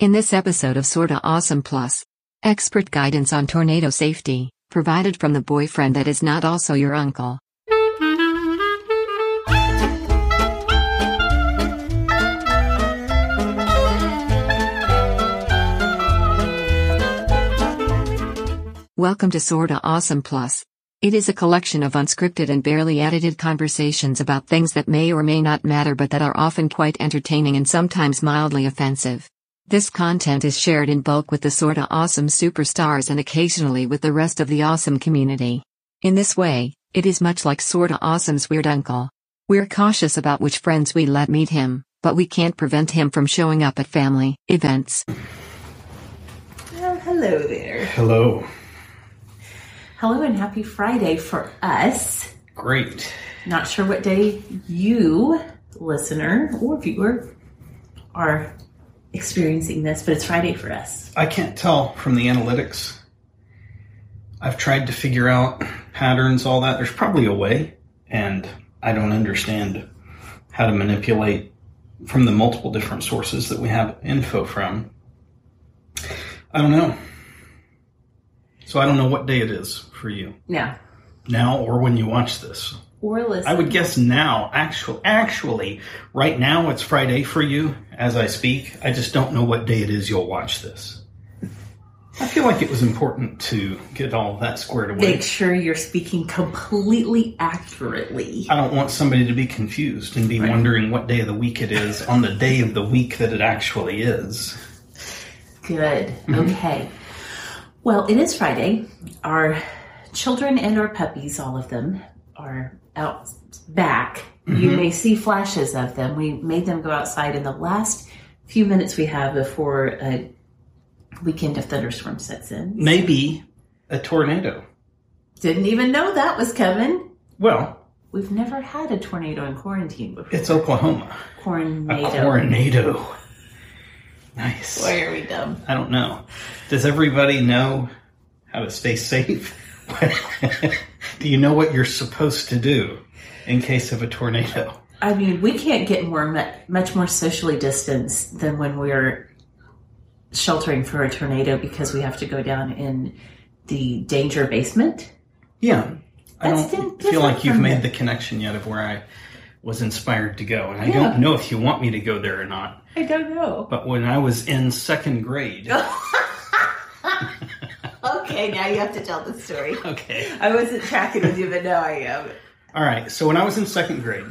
In this episode of Sorta Awesome Plus, expert guidance on tornado safety, provided from the boyfriend that is not also your uncle. Welcome to Sorta Awesome Plus. It is a collection of unscripted and barely edited conversations about things that may or may not matter but that are often quite entertaining and sometimes mildly offensive. This content is shared in bulk with the sorta awesome superstars and occasionally with the rest of the awesome community. In this way, it is much like sorta awesome's weird uncle. We're cautious about which friends we let meet him, but we can't prevent him from showing up at family events. Well, hello there. Hello. Hello and happy Friday for us. Great. Not sure what day you, listener or viewer, are experiencing this, but it's Friday for us. I can't tell from the analytics. I've tried to figure out patterns, all that. There's probably a way, and I don't understand how to manipulate from the multiple different sources that we have info from. I don't know. So I don't know what day it is for you Now, now or when you watch this. or listen. I would guess now, actual, actually, right now it's Friday for you as I speak. I just don't know what day it is you'll watch this. I feel like it was important to get all that squared away. make sure you're speaking completely accurately. I don't want somebody to be confused and be Right. wondering what day of the week it is on the day of the week that it actually is. Good. Mm-hmm. Okay. Well, it is Friday. Our children and our puppies, all of them, are out back. You Mm-hmm. may see flashes of them. We made them go outside in the last few minutes we have before a weekend of thunderstorm sets in. Maybe a tornado. Didn't even know that was coming. Well, We've never had a tornado in quarantine before. it's Oklahoma. Tornado. A tornado. Nice. Why are we dumb? I don't know. Does everybody know how to stay safe? do you know what you're supposed to do in case of a tornado? I mean, we can't get more much more socially distanced than when we're sheltering for a tornado because we have to go down in the danger basement. Yeah. I That's don't feel like you've made the- the connection yet of where I was inspired to go. And I Yeah. don't know if you want me to go there or not. I don't know. But when I was in second grade, Okay, now you have to tell the story. okay. I wasn't tracking with you, but now I am. All right. So when I was in second grade,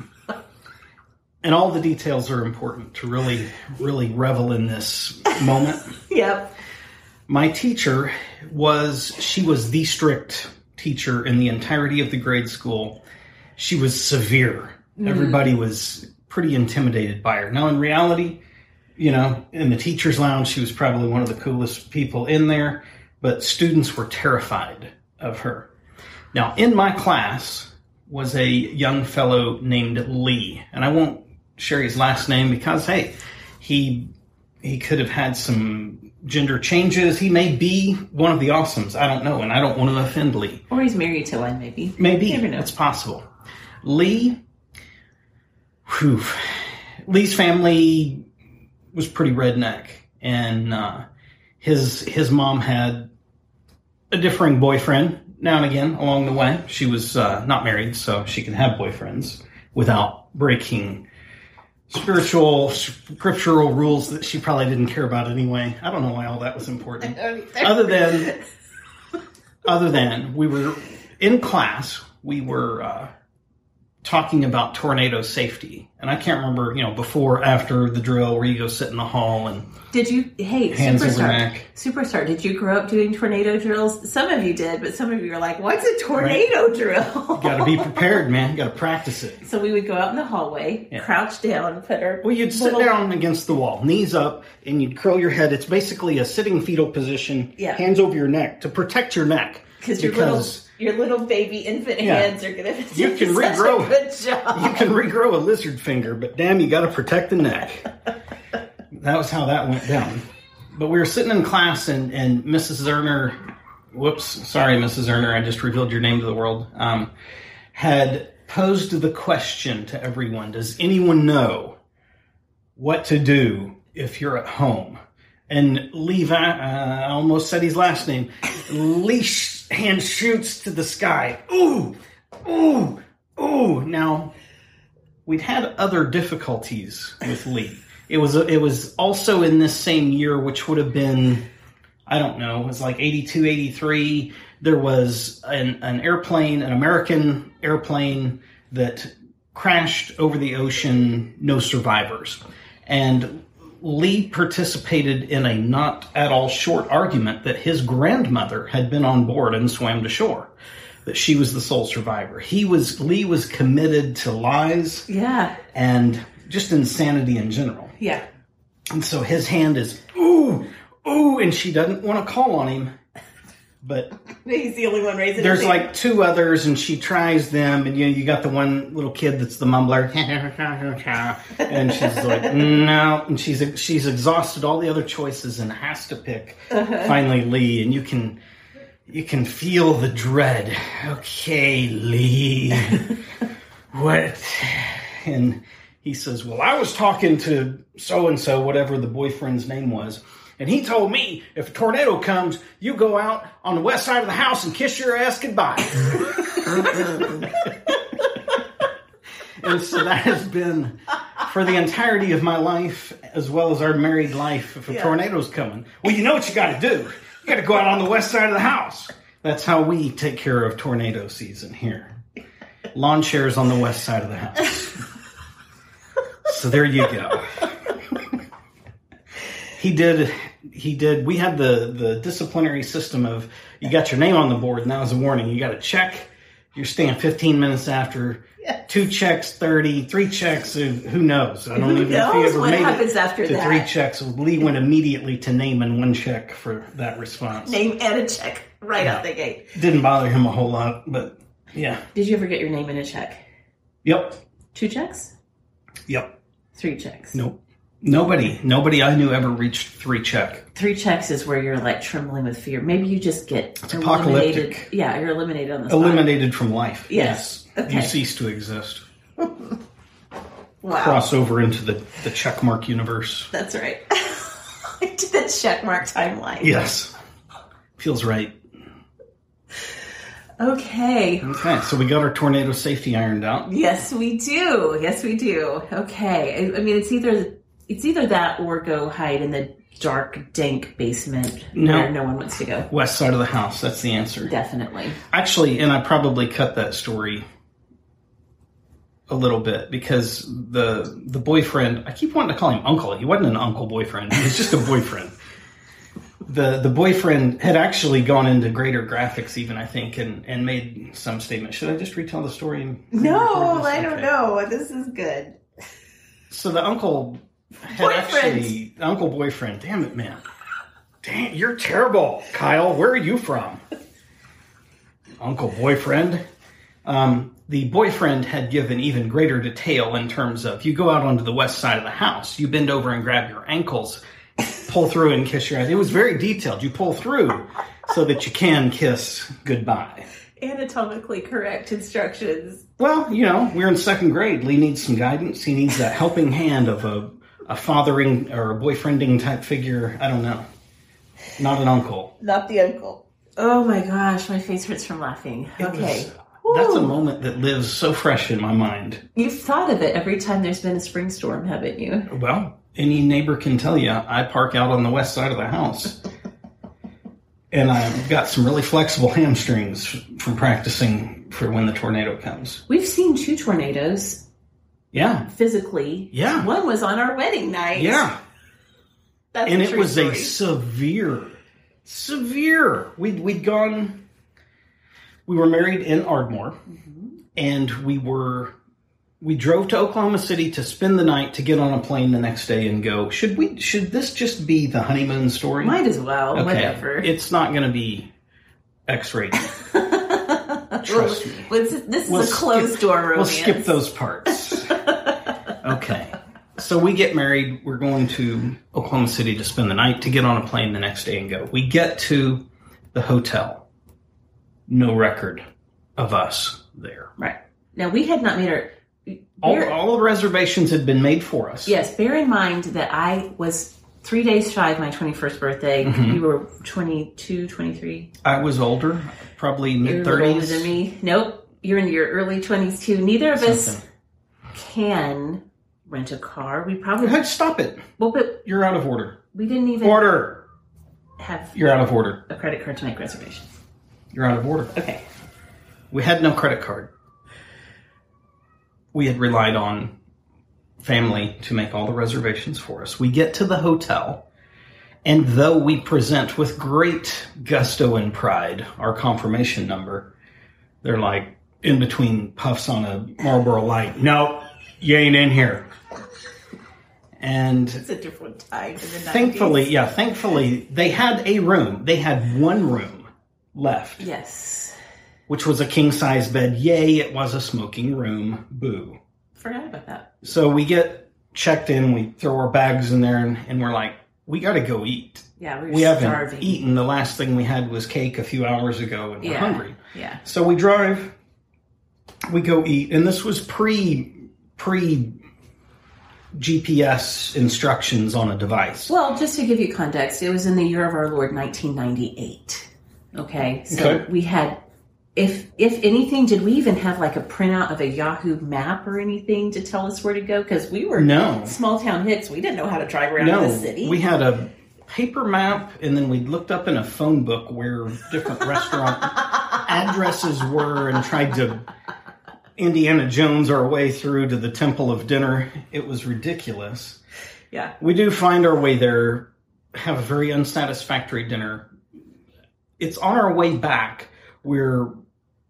and all the details are important to really, really revel in this moment. Yep. My teacher was, she was the strict teacher in the entirety of the grade school. She was severe. Mm-hmm. Everybody was pretty intimidated by her. Now, in reality, you know, in the teacher's lounge, she was probably one of the coolest people in there, but students were terrified of her. Now, in my class was a young fellow named Lee, and I won't share his last name because, hey, he he could have had some gender changes. He may be one of the awesomes. I don't know, and I don't want to offend Lee. Or he's married to one, maybe. Maybe You never know. it's possible. Lee, whew, Lee's family was pretty redneck, and uh, his his mom had a differing boyfriend now and again along the way. She was uh, not married, so she can have boyfriends without breaking spiritual scriptural rules that she probably didn't care about anyway. I don't know why all that was important other than other than we were in class we were uh, talking about tornado safety and i can't remember you know before after the drill where you go sit in the hall and Did you? Hey, Hands over superstar, neck. superstar. Did you grow up doing tornado drills? Some of you did, but some of you are like, "What's a tornado drill?" got to be prepared man You got to practice it So we would go out in the hallway, Yeah. crouch down, put our well you'd sit little- down against the wall knees up and you'd curl your head it's basically a sitting fetal position Yeah. hands over your neck to protect your neck because your little your little baby infant Yeah. hands are gonna You can such regrow. a good job. you can regrow a lizard finger, but damn, you got to protect the neck. that was how that went down. But we were sitting in class, and, and Mrs. Zerner, whoops, sorry, Mrs. Zerner, I just revealed your name to the world, um, had posed the question to everyone Does anyone know what to do if you're at home And Levi, uh, I almost said his last name. Lee's hand shoots to the sky. Ooh, ooh, ooh. Now, we'd had other difficulties with Lee. It was it was also in this same year, which would have been, I don't know, it was like 82, 83. There was an, an airplane, an American airplane that crashed over the ocean, no survivors. And Lee participated in a not at all short argument that his grandmother had been on board and swam to shore. That she was the sole survivor. He was Lee was committed to lies Yeah. and just insanity in general. Yeah. And so his hand is ooh, ooh, and she doesn't want to call on him. But He's the only one raising there's like two others, and she tries them, and you know you got the one little kid that's the mumbler, and she's like no, and she's she's exhausted all the other choices and has to pick uh-huh. finally Lee, and you can you can feel the dread. Okay, Lee, what? And he says, "Well, I was talking to so and so, whatever the boyfriend's name was." And he told me if a tornado comes, you go out on the west side of the house and kiss your ass goodbye. and so that has been for the entirety of my life, as well as our married life. If a Yeah. tornado's coming, well, you know what you got to do. You got to go out on the west side of the house. That's how we take care of tornado season here. Lawn chairs on the west side of the house. So there you go. he did he did we had the the disciplinary system of you got your name on the board and that was a warning. You got to check you're staying 15 minutes after two checks 30 three checks uh, who knows? I don't Who even know if he ever what made happens it after to that? three checks. Lee went immediately to name and one check for that response. Name and a check right out the gate. didn't bother him a whole lot but yeah. Did you ever get your name in a check? yep. Two checks? yep. Three checks. nope. Nobody nobody i knew ever reached three check Three checks is where you're like trembling with fear. Maybe you just get It's eliminated. apocalyptic. Yeah, you're eliminated on the spot. eliminated from life Yes. Okay. you cease to exist Wow. cross over into the, the checkmark universe. That's right. to the check mark timeline. Yes. Feels right. Okay. Okay, so we got our tornado safety ironed out. Yes, we do. Yes, we do. Okay. I, I mean, it's either it's either that or go hide in the dark, dank basement No. where no one wants to go. West side of the house, that's the answer. Definitely. Actually, and I probably cut that story a little bit because the the boyfriend, I keep wanting to call him uncle. He wasn't an uncle boyfriend. He was just a boyfriend. The the boyfriend had actually gone into greater graphics even I think and, and made some statement. Should I just retell the story? No? I don't Okay. know. This is good. So the uncle had Boyfriend. actually uncle boyfriend. Damn it, man! Damn, you're terrible, Kyle. Where are you from? uncle boyfriend. Um, the boyfriend had given even greater detail in terms of you go out onto the west side of the house, you bend over and grab your ankles, pull through and kiss your eyes. It was very detailed. You pull through so that you can kiss goodbye. Anatomically correct instructions. Well, you know, we're in second grade. Lee needs some guidance. He needs that helping hand of a, a fathering or a boyfriending type figure. I don't know. Not an uncle. Not the uncle. Oh my gosh, my face hurts from laughing. It okay. was- that's a moment that lives so fresh in my mind. You've thought of it every time there's been a spring storm, haven't you? Well, any neighbor can tell you I park out on the west side of the house. and I've got some really flexible hamstrings from practicing for when the tornado comes. We've seen two tornadoes Yeah. physically. Yeah. One was on our wedding night. Yeah. That's and it was a severe, severe. We'd we'd gone. We were married in Ardmore, mm-hmm. and we were we drove to Oklahoma City to spend the night to get on a plane the next day and go. Should we? Should this just be the honeymoon story? Might as well. okay, Whatever. it's not going to be X-rated. Trust me. Well, this is, this is We'll a closed skip- door We'll skip those parts. Okay. So we get married. We're going to Oklahoma City to spend the night to get on a plane the next day and go. We get to the hotel. No record of us there. Right. Now we had not made our. All, bear- all the reservations had been made for us. yes, bear in mind that I was three days shy of my 21st birthday. Mhm. You were 22, 23. I was older, probably mid a little older thirties. than me. Nope. You're in your early 20s too. Neither of us can rent a car. We probably, Hey, stop it! well, but You're out of order. we didn't even Order. have You're out of order. a credit card to make reservations. You're out of order. Okay. We had no credit card. We had relied on family to make all the reservations for us. We get to the hotel, and though we present with great gusto and pride our confirmation number, they're like in between puffs on a Marlboro Light. No, you ain't in here. And It's a different time the 90s. thankfully, yeah, thankfully, they had a room. They had one room left Yes. which was a king size bed. Yay, it was a smoking room. Boo. Forgot about that. So we get checked in, we throw our bags in there, and, and we're like, we got to go eat. Yeah, we were We haven't eaten. The last thing we had was cake a few hours ago, and we're Yeah. hungry. Yeah. So we drive, we go eat, and this was pre pre GPS instructions on a device. Well, just to give you context, it was in the year of our Lord 1998. Okay, so Okay. we had, if if anything, did we even have like a printout of a Yahoo map or anything to tell us where to go? Because we were No. small town hicks. We didn't know how to drive around No, the city. we had a paper map, and then we looked up in a phone book where different restaurant addresses were and tried to Indiana Jones our way through to the Temple of Dinner. It was ridiculous. yeah, We do find our way there, have a very unsatisfactory dinner. It's on our way back. We're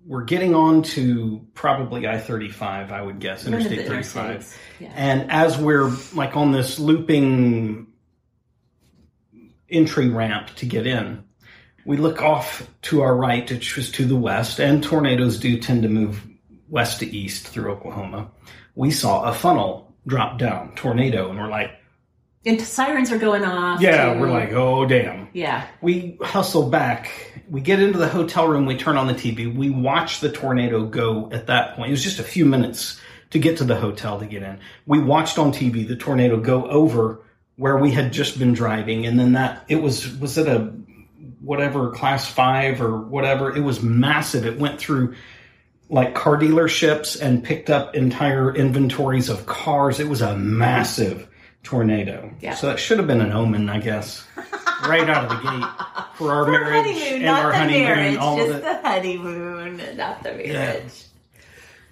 we're getting on to probably I thirty five, I would guess, Interstate thirty five. Yeah. And as we're like on this looping entry ramp to get in, we look off to our right, which was to the west, and tornadoes do tend to move west to east through Oklahoma. We saw a funnel drop down, tornado, and we're like, And sirens are going off. yeah, too. we're like, oh damn. yeah, We hustle back. We get into the hotel room. We turn on the TV. We watch the tornado go at that point. It was just a few minutes to get to the hotel to get in. We watched on TV the tornado go over where we had just been driving. And then that, it was, was it a whatever class five or whatever? It was massive. It went through like car dealerships and picked up entire inventories of cars. It was a massive tornado. Yeah. So that should have been an omen, I guess, right out of the gate for our For marriage honeymoon, and not our the honeymoon, marriage, all just of it. the honeymoon, not the marriage. Yeah.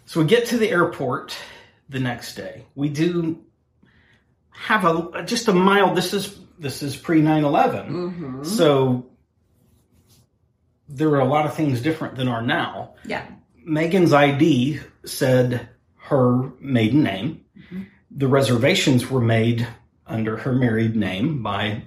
So we get to the airport the next day. We do have a just a mild. This is this is pre 9-11. Mm-hmm. so there are a lot of things different than are now. Yeah, Megan's ID said her maiden name. Mm-hmm. The reservations were made under her married name by,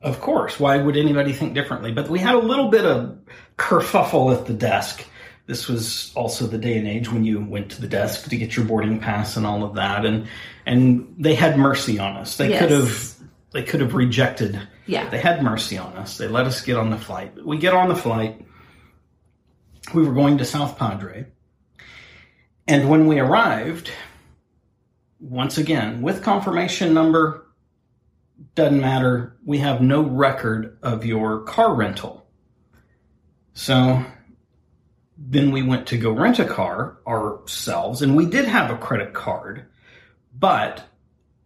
of course, why would anybody think differently? But we had a little bit of kerfuffle at the desk. This was also the day and age when you went to the desk to get your boarding pass and all of that, and and they had mercy on us. They Yes. could have they could have rejected. yeah. They had mercy on us. They let us get on the flight. We get on the flight. We were going to South Padre. And when we arrived, once again, with confirmation number, doesn't matter, we have no record of your car rental. So then we went to go rent a car ourselves, and we did have a credit card, but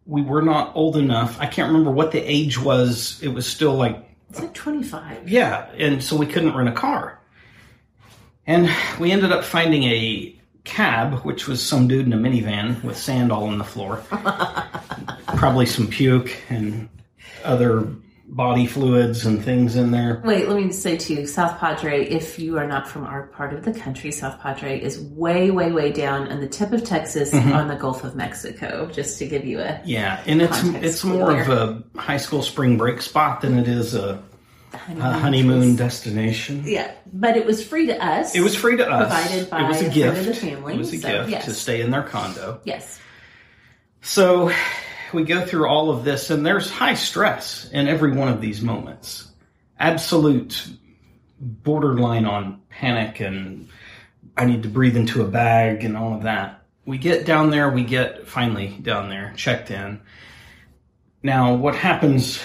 we were not old enough. I can't remember what the age was. It was still like It's like 25. yeah, and so we couldn't rent a car. And we ended up finding a cab, which was some dude in a minivan with sand all on the floor. Probably some puke and other body fluids and things in there. Wait, let me say to you, South Padre, if you are not from our part of the country, South Padre is way, way, way down on the tip of Texas Mm-hmm. on the Gulf of Mexico, just to give you a Yeah, and it's it's more clue of a high school spring break spot than it is a, a honeymoon. honeymoon destination. Yeah, but it was free to us. It was free to us. Provided by it was a a gift. of the family, It was a so, gift yes. to stay in their condo. Yes. So we go through all of this, and there's high stress in every one of these moments. Absolute borderline on panic, and I need to breathe into a bag, and all of that. We get down there, we get finally down there, checked in. Now, what happens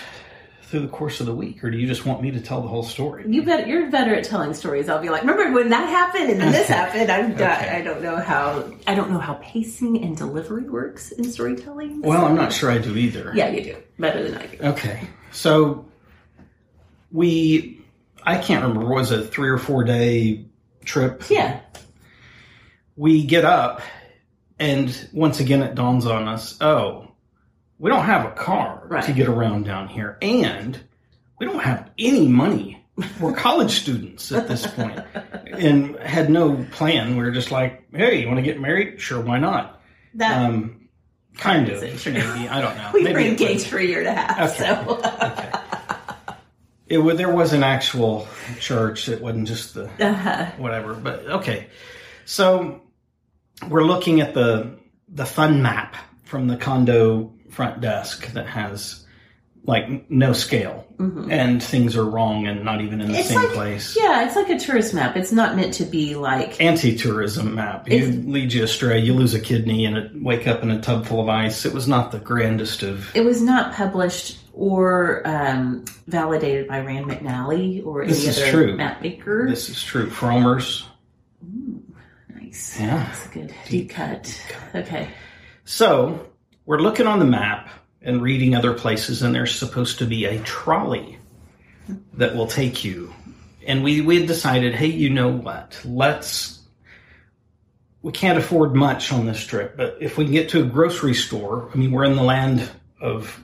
through the course of the week, or do you just want me to tell the whole story? You bet you're better at telling stories. I'll be like, remember when that happened and then this happened. I'm Okay. I don't know how I don't know how pacing and delivery works in storytelling. Well, I'm not sure I do either. Yeah, you do better than I do. Okay. So we, I can't remember, was it a three or four day trip? Yeah, We get up, and once again it dawns on us oh, we don't have a car Right. to get around down here, and we don't have any money. We're college students at this point and had no plan. We were just like, hey, you want to get married? Sure, why not? that Um, kind of, maybe. I don't know. we maybe were engaged for a year and a half. Okay. So okay. It there was an actual church. It wasn't just the uh, whatever. But okay, so we're looking at the the fun map from the condo front desk that has like no scale and things are wrong and not even in the Mm-hmm. It's same like- place. yeah, it's like a tourist map. It's not meant to be like Anti-tourism map. You lead you astray. You lose a kidney and it, wake up in a tub full of ice. It was not the grandest of. it was not published or um, validated by Rand McNally or This any is other true. map maker. This is true. Frommer's. nice. Yeah. That's a good deep cut. Okay. So we're looking on the map and reading other places, and there's supposed to be a trolley that will take you. And we we had decided, hey, you know what? Let's. We can't afford much on this trip, but if we can get to a grocery store, I mean, we're in the land of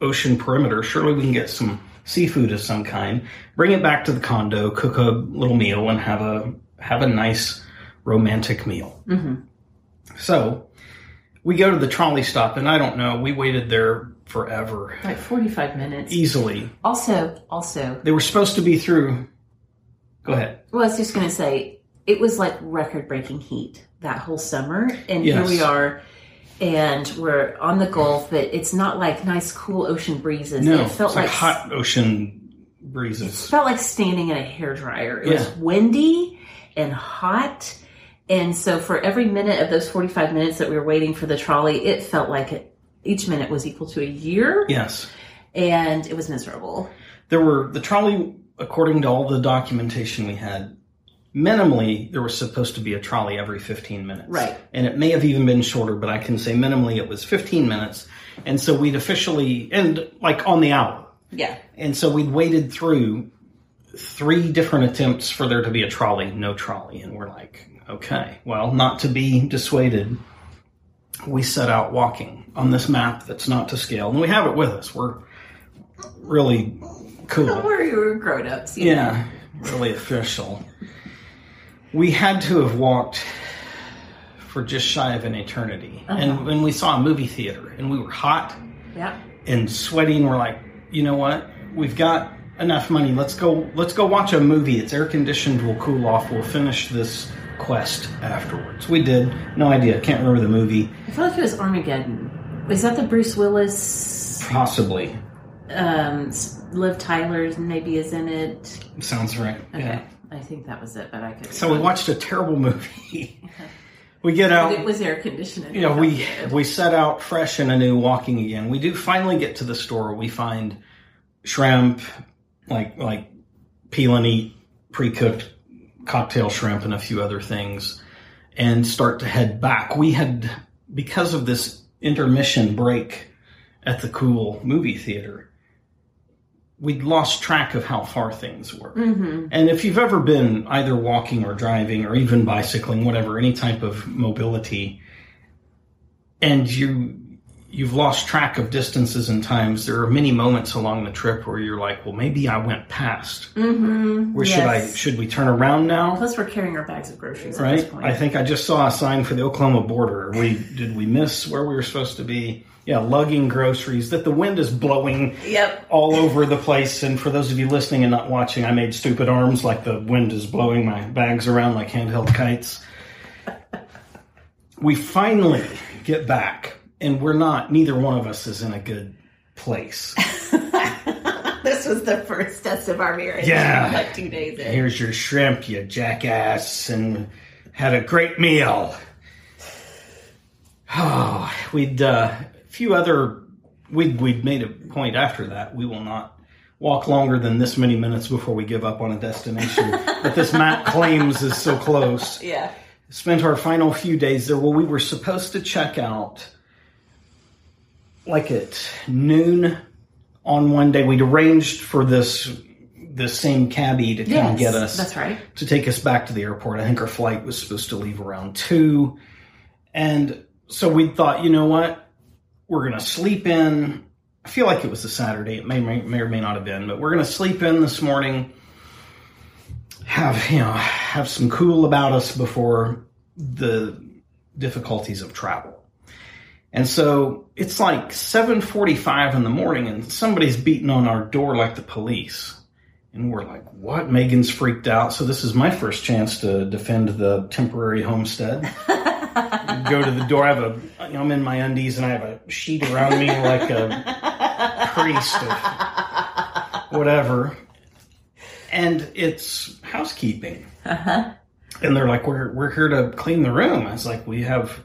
ocean perimeter. Surely we can get some seafood of some kind. Bring it back to the condo, cook a little meal, and have a have a nice romantic meal. Mm-hmm. So we go to the trolley stop, and I don't know. We waited there forever, Like 45 minutes. easily. Also, also, They were supposed to be through. Go ahead. well, I was just going to say, it was like record breaking heat that whole summer. And here we are, and we're on the Gulf, but it's not like nice, cool ocean breezes. No, it felt it's like, like, hot ocean breezes. felt like standing in a hair dryer. It was windy and hot. And so for every minute of those 45 minutes that we were waiting for the trolley, it felt like it, each minute was equal to a year. Yes, And it was miserable. there were the trolley. According to all the documentation we had, minimally there was supposed to be a trolley every 15 minutes. Right. And it may have even been shorter, but I can say minimally it was 15 minutes. And so we'd officially and like on the hour. Yeah. And so we'd waited through three different attempts for there to be a trolley, no trolley. And we're like, okay, well, not to be dissuaded, we set out walking on this map that's not to scale. And we have it with us. We're really cool. Where you were grown ups. you know. Yeah, really official. We had to have walked for just shy of an eternity. Uh-huh. And when we saw a movie theater and we were hot, Yeah. and sweaty and we're like you know what we've got enough money let's go let's go watch a movie it's air conditioned we'll cool off we'll finish this quest afterwards we did no idea can't remember the movie I feel like it was Armageddon. Is that the Bruce Willis? possibly Um, Liv Tyler maybe is in it. sounds right Okay, yeah I think that was it, but I could. so we watched a terrible movie we get out But it was air conditioning. you know, we we set out fresh and anew, walking again. We do finally get to the store. We find shrimp, like like peel and eat, pre cooked cocktail shrimp, and a few other things, and start to head back. We had because of this intermission break at the cool movie theater. We'd lost track of how far things were. Mm-hmm. And if you've ever been either walking or driving or even bicycling, whatever, any type of mobility, and you you've lost track of distances and times, there are many moments along the trip where you're like, well, maybe I went past. Mm-hmm. Where should I should we turn around now? Plus, we're carrying our bags of groceries at this Right? point. I think I just saw a sign for the Oklahoma border. We did we miss where we were supposed to be? Yeah, lugging groceries that the wind is blowing Yep. all over the place. And for those of you listening and not watching, I made stupid arms like the wind is blowing my bags around like handheld kites. we finally get back, and we're not, neither one of us is in a good place. this was the first test of our marriage. Yeah. Like two days in. Here's your shrimp, you jackass, and had a great meal. Oh, we'd, uh, a few other we we'd made a point after that. We will not walk longer than this many minutes before we give up on a destination that this map claims is so close. Yeah. Spent our final few days there. Well, we were supposed to check out like at noon on one day. We'd arranged for this this same cabbie to come Yes, get us That's right. to take us back to the airport. I think our flight was supposed to leave around two. And so we thought, you know what? We're going to sleep in. I feel like it was a Saturday. It may, may, may or may not have been, but we're going to sleep in this morning. Have, you know, have some cool about us before the difficulties of travel. And so it's like 7:45 in the morning and somebody's beating on our door like the police. And we're like, what? Megan's freaked out. So this is my first chance to defend the temporary homestead. Go to the door. I have a, you know, I'm in my undies and I have a sheet around me like a priest of whatever. And it's housekeeping. Uh-huh. And they're like, we're, we're here to clean the room. I was like, we have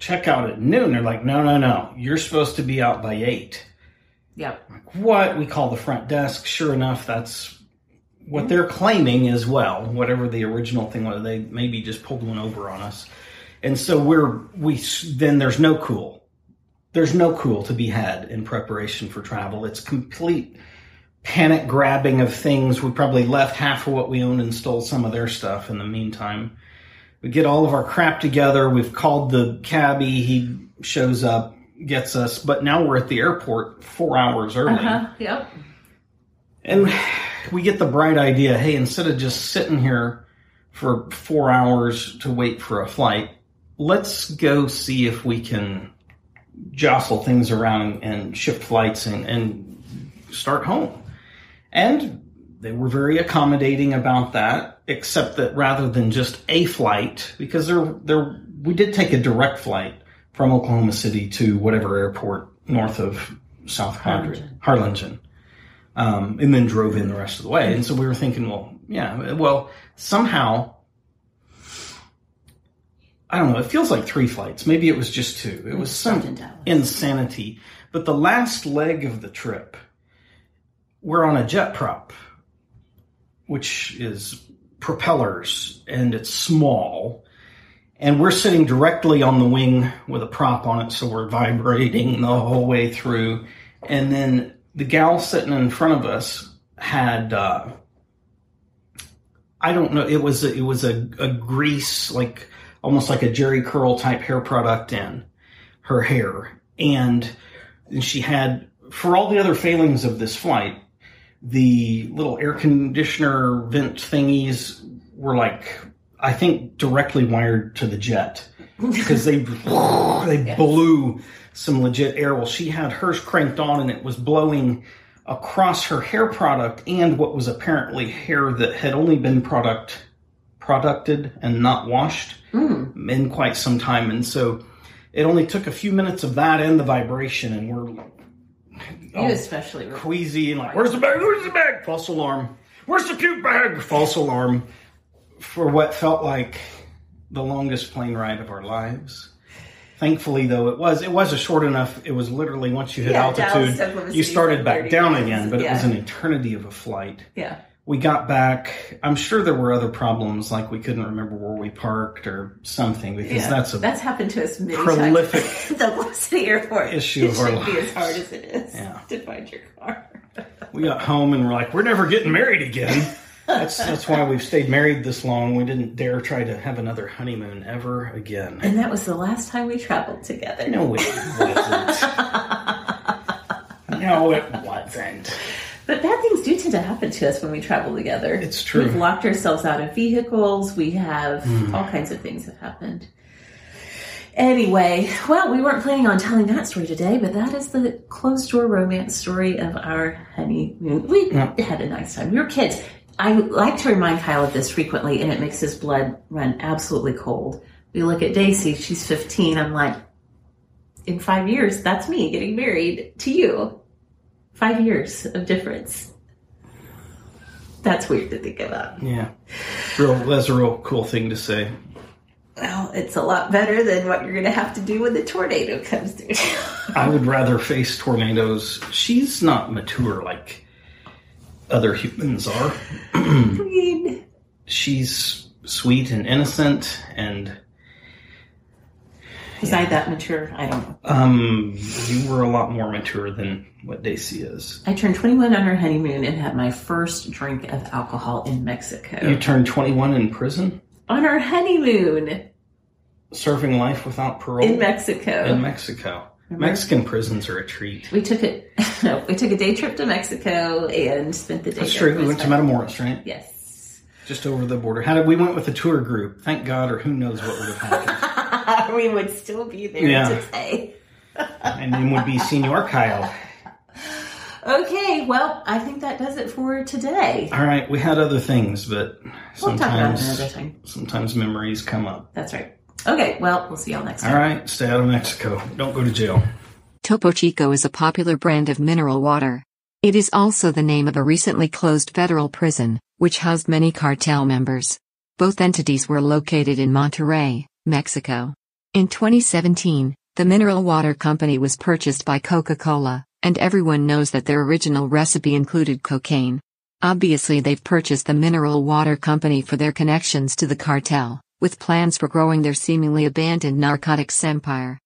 checkout at noon. They're like, no, no, no. You're supposed to be out by eight. Yep. what? We call the front desk. Sure enough that's what they're claiming as well whatever the original thing was. They maybe just pulled one over on us. And so we're we then there's no cool. There's no cool to be had in preparation for travel. It's complete panic grabbing of things. We probably left half of what we owned and stole some of their stuff in the meantime we get all of our crap together we've called the cabbie he shows up gets us but now we're at the airport four hours early Uh-huh. Yep. and we get the bright idea hey, instead of just sitting here for four hours to wait for a flight, let's go see if we can jostle things around and shift flights and, and start home. And they were very accommodating about that, except that rather than just a flight, because there, there, we did take a direct flight from Oklahoma City to whatever airport north of South Harlingen. Harlingen um, and then drove in the rest of the way. And so we were thinking, well, yeah, well, somehow, I don't know, it feels like three flights. Maybe it was just two. It was some insanity. But the last leg of the trip, we're on a jet prop, which is propellers and it's small. And we're sitting directly on the wing with a prop on it, so we're vibrating the whole way through. And then the gal sitting in front of us had, uh, I don't know, it was it was a, a grease, like almost like a Jheri curl type hair product in her hair, and she had, for all the other failings of this flight, the little air conditioner vent thingies were like, I think, directly wired to the jet because they they blew some legit air. Well, she had hers cranked on and it was blowing across her hair product and what was apparently hair that had only been product producted and not washed Mm. in quite some time. And so it only took a few minutes of that and the vibration, and we're You oh, especially were queasy and like, "Where's the bag? Where's the bag?" False alarm. Where's the puke bag? False alarm. For what felt like the longest plane ride of our lives. Thankfully, though, it was it was a short enough. It was literally once you hit Yeah, altitude, you started back down minutes. again. But it was an eternity of a flight. Yeah. We got back. I'm sure there were other problems, like we couldn't remember where we parked or something, because Yeah. that's a that's happened to us many prolific times. the City Airport issue it of our shouldn't be as hard as it is Yeah. to find your car. we got home and we're like, we're never getting married again. That's that's why we've stayed married this long. We didn't dare try to have another honeymoon ever again. And that was the last time we traveled together. No, it wasn't. No, it wasn't. But bad things do tend to happen to us when we travel together. It's true. We've locked ourselves out of vehicles. We have hmm. all kinds of things have happened. Anyway, well, we weren't planning on telling that story today, but that is the closed door romance story of our honeymoon. We Yeah. had a nice time. We were kids. I like to remind Kyle of this frequently, and it makes his blood run absolutely cold. We look at Daisy, she's 15. I'm like, in five years, that's me getting married to you. Five years of difference. That's weird to think about. Yeah, real. That's a real cool thing to say. Well, it's a lot better than what you're going to have to do when the tornado comes through. I would rather face tornadoes. She's not mature like other humans are. I mean, She's sweet and innocent, and was I that mature? I don't know. um, you were a lot more mature than what Daisy is. I turned 21 on our honeymoon and had my first drink of alcohol in Mexico. You turned 21 in prison, on our honeymoon serving life without parole in Mexico. in Mexico. Mexican prisons are a treat. we took it. No, we took a day trip to Mexico and spent the day. That's true. We went to. Matamoros, right? Yes. Just over the border. How did we went with a tour group? Thank God, or who knows what would have happened. we would still be there Yeah. today. and then would be Senior Kyle. Okay, well, I think that does it for today. All right, we had other things, but We'll talk about sometimes another time. sometimes memories come up. That's right. Okay, well, we'll see y'all next time. All right, stay out of Mexico. Don't go to jail. Topo Chico is a popular brand of mineral water. It is also the name of a recently closed federal prison, which housed many cartel members. Both entities were located in Monterrey, Mexico. In 2017, the mineral water company was purchased by Coca-Cola, and everyone knows that their original recipe included cocaine. Obviously they've purchased the mineral water company for their connections to the cartel, with plans for growing their seemingly abandoned narcotics empire.